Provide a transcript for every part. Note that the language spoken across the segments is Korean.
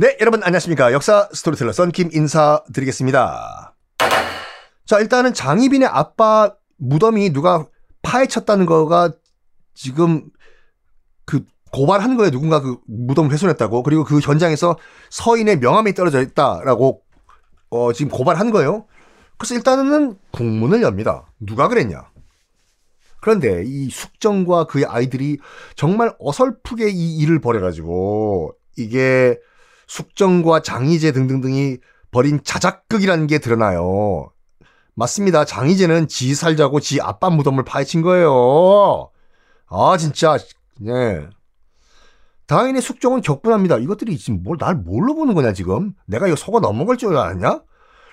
네, 여러분 안녕하십니까. 역사 스토리텔러 썬킴 인사드리겠습니다. 자, 일단은 장희빈의 아빠 무덤이 누가 파헤쳤다는 거가 지금 그 고발하는 거예요. 누군가 그 무덤을 훼손했다고. 그리고 그 현장에서 서인의 명함이 떨어져 있다라고 어, 지금 고발한 거예요. 그래서 일단은 국문을 엽니다. 누가 그랬냐? 그런데 이 숙정과 그의 아이들이 정말 어설프게 이 일을 벌여가지고 이게 숙정과 장희재 등등등이 벌인 자작극이라는 게 드러나요. 맞습니다. 장희재는 지 살자고 지 아빠 무덤을 파헤친 거예요. 아 진짜 네. 다행히 숙정은 격분합니다. 이것들이 지금 뭘 날 뭘로 보는 거냐 지금? 내가 이거 속아 넘어갈 줄 알았냐?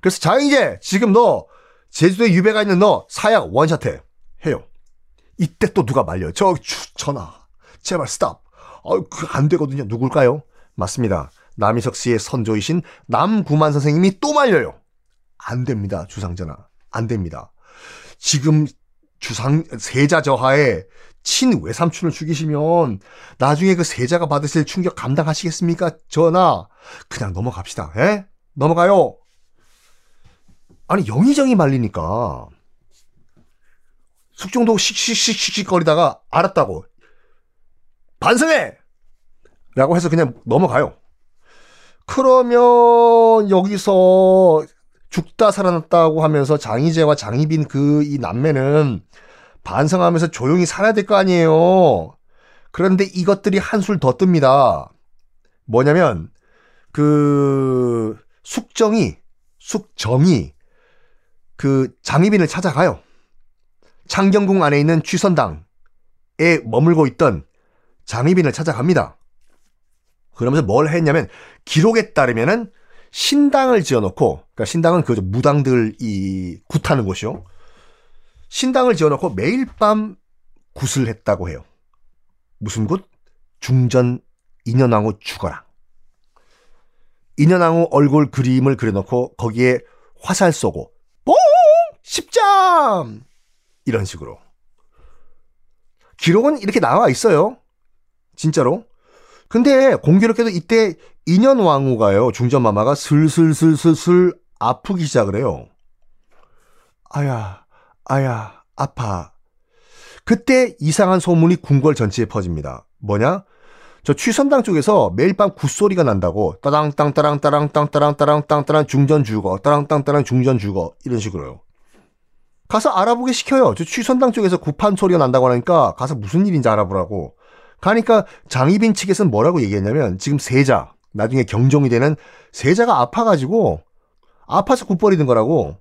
그래서 장희재 지금 너 제주도에 유배가 있는 너 사약 원샷해 해요. 이때 또 누가 말려요. 저 전화 제발 스탑. 아, 그안 되거든요. 누굴까요? 맞습니다. 남희석 씨의 선조이신 남구만 선생님이 또 말려요. 안 됩니다. 주상전하. 안 됩니다. 지금 주상 세자 저하에 친 외삼촌을 죽이시면 나중에 그 세자가 받으실 충격 감당하시겠습니까? 전하. 그냥 넘어갑시다. 에? 넘어가요. 아니 영의정이 말리니까 숙종도 씩씩씩씩 거리다가 알았다고 반성해! 라고 해서 그냥 넘어가요. 그러면 여기서 죽다 살아났다고 하면서 장희재와 장희빈 그 이 남매는 반성하면서 조용히 살아야 될 거 아니에요. 그런데 이것들이 한술 더 뜹니다. 뭐냐면 그 숙정이 숙정이 그 장희빈을 찾아가요. 창경궁 안에 있는 취선당에 머물고 있던 장희빈을 찾아갑니다. 그러면서 뭘 했냐면 기록에 따르면은 신당을 지어놓고 그러니까 신당은 그 무당들이 굿하는 곳이요. 신당을 지어놓고 매일 밤 굿을 했다고 해요. 무슨 굿? 중전 인현왕후 죽어라. 인현왕후 얼굴 그림을 그려놓고 거기에 화살 쏘고 뽕 심장 이런 식으로 기록은 이렇게 나와 있어요. 진짜로. 근데 공교롭게도 이때 인현 왕후가요 중전마마가 슬슬슬슬슬 아프기 시작을 해요. 아야 아야 아파. 그때 이상한 소문이 궁궐 전체에 퍼집니다. 뭐냐? 저 취선당 쪽에서 매일 밤 굿소리가 난다고 따랑땅 따랑 따랑 땅 따랑 따랑 땅 따랑 중전 죽어 따랑 땅 따랑 중전 죽어 이런 식으로요. 가서 알아보게 시켜요. 저 취선당 쪽에서 구판 소리가 난다고 하니까 가서 무슨 일인지 알아보라고. 가니까 장희빈 측에서는 뭐라고 얘기했냐면 지금 세자 나중에 경종이 되는 세자가 아파가지고 아파서 굿버리는 거라고.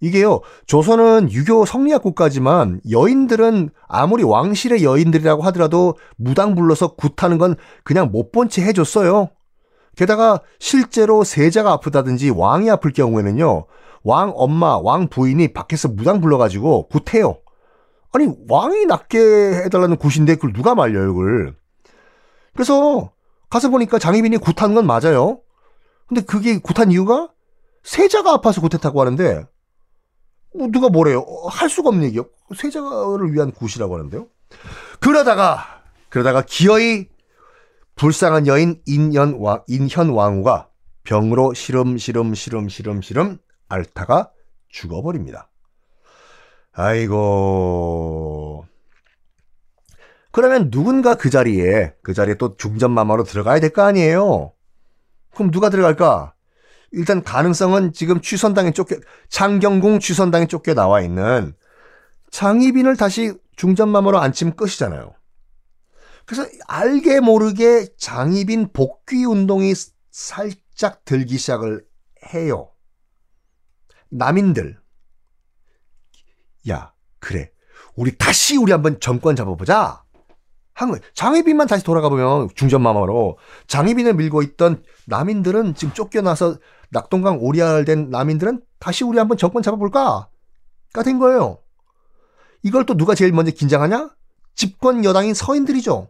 이게요, 조선은 유교 성리학 국가지만 여인들은 아무리 왕실의 여인들이라고 하더라도 무당 불러서 굿하는 건 그냥 못 본 채 해줬어요. 게다가 실제로 세자가 아프다든지 왕이 아플 경우에는요, 왕 엄마, 왕 부인이 밖에서 무당 불러가지고 굿해요. 아니, 왕이 낫게 해달라는 굿인데 그걸 누가 말려요, 그걸. 그래서 가서 보니까 장희빈이 굿한 건 맞아요. 근데 그게 굿한 이유가 세자가 아파서 굿했다고 하는데 뭐 누가 뭐래요? 어, 할 수가 없는 얘기요. 세자를 위한 굿이라고 하는데요. 그러다가 그러다가 기어이 불쌍한 여인 인현 왕 인현 왕후가 병으로 시름 시름 시름 시름 시름 앓다가 죽어버립니다. 아이고. 그러면 누군가 그 자리에 그 자리에 또 중전마마로 들어가야 될 거 아니에요. 그럼 누가 들어갈까? 일단 가능성은 지금 취선당에 쫓겨 창경궁 취선당에 쫓겨 나와 있는 장희빈을 다시 중전마마로 앉히면 끝이잖아요. 그래서 알게 모르게 장희빈 복귀 운동이 살짝 들기 시작을 해요. 남인들. 야, 그래. 우리 다시 우리 한번 정권 잡아보자. 한 거예요. 장희빈만 다시 돌아가 보면 중전마마로 장희빈을 밀고 있던 남인들은 지금 쫓겨나서 낙동강 오리알 된 남인들은 다시 우리 한번 정권 잡아볼까? 가된 거예요. 이걸 또 누가 제일 먼저 긴장하냐? 집권 여당인 서인들이죠.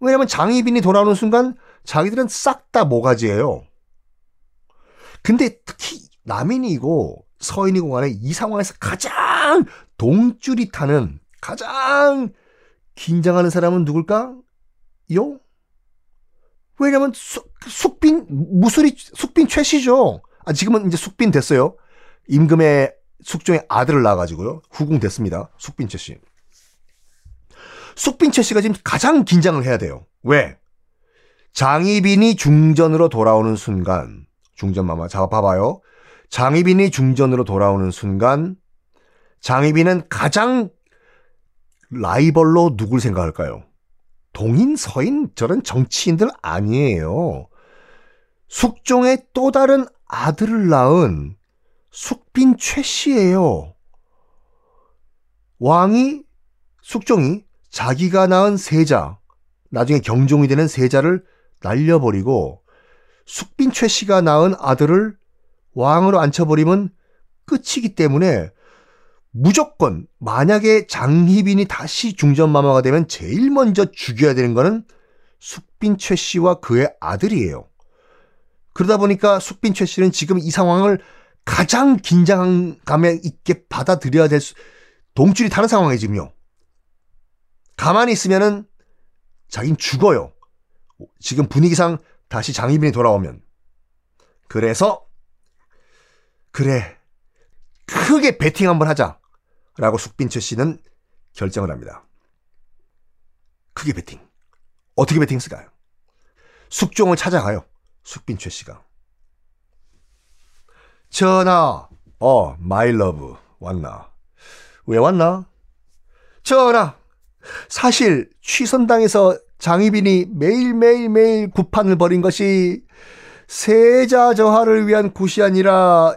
왜냐면 장희빈이 돌아오는 순간 자기들은 싹 다 모가지예요. 근데 특히 남인이고 서인이고 간에 이 상황에서 가장 동줄이 타는 가장 긴장하는 사람은 누굴까? 요? 왜냐면 숙, 숙빈 무술이 숙빈 최씨죠. 아 지금은 이제 숙빈 됐어요. 임금의 숙종의 아들을 낳아가지고요. 후궁 됐습니다. 숙빈 최씨. 숙빈 최씨가 지금 가장 긴장을 해야 돼요. 왜? 장희빈이 중전으로 돌아오는 순간 중전 마마 잡아봐요. 장희빈이 중전으로 돌아오는 순간 장희빈은 가장 라이벌로 누굴 생각할까요? 동인, 서인, 저런 정치인들 아니에요. 숙종의 또 다른 아들을 낳은 숙빈 최 씨예요. 왕이 숙종이 자기가 낳은 세자, 나중에 경종이 되는 세자를 날려버리고 숙빈 최 씨가 낳은 아들을 왕으로 앉혀버리면 끝이기 때문에 무조건 만약에 장희빈이 다시 중전마마가 되면 제일 먼저 죽여야 되는 거는 숙빈 최 씨와 그의 아들이에요. 그러다 보니까 숙빈 최 씨는 지금 이 상황을 가장 긴장감에 있게 받아들여야 될 수, 동줄이 타는 상황에 지금요. 가만히 있으면은 자긴 죽어요. 지금 분위기상 다시 장희빈이 돌아오면. 그래서 그래 크게 베팅 한번 하자. 라고 숙빈철 씨는 결정을 합니다. 크게 베팅. 어떻게 베팅 했을까요? 숙종을 찾아가요. 숙빈최 씨가. 전하, 어, my love, 왔나? 왜 왔나? 전하, 사실 취선당에서 장희빈이 매일매일매일 굿판을 벌인 것이 세자 저하를 위한 굿이 아니라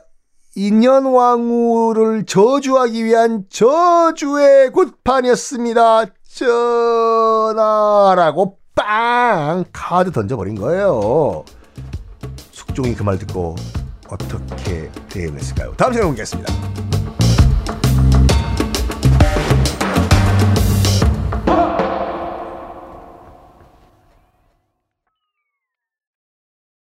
인현왕후를 저주하기 위한 저주의 굿판이었습니다. 전하라고 빵 카드 던져버린 거예요. 숙종이 그 말 듣고 어떻게 대응했을까요? 다음 시간에 보겠습니다.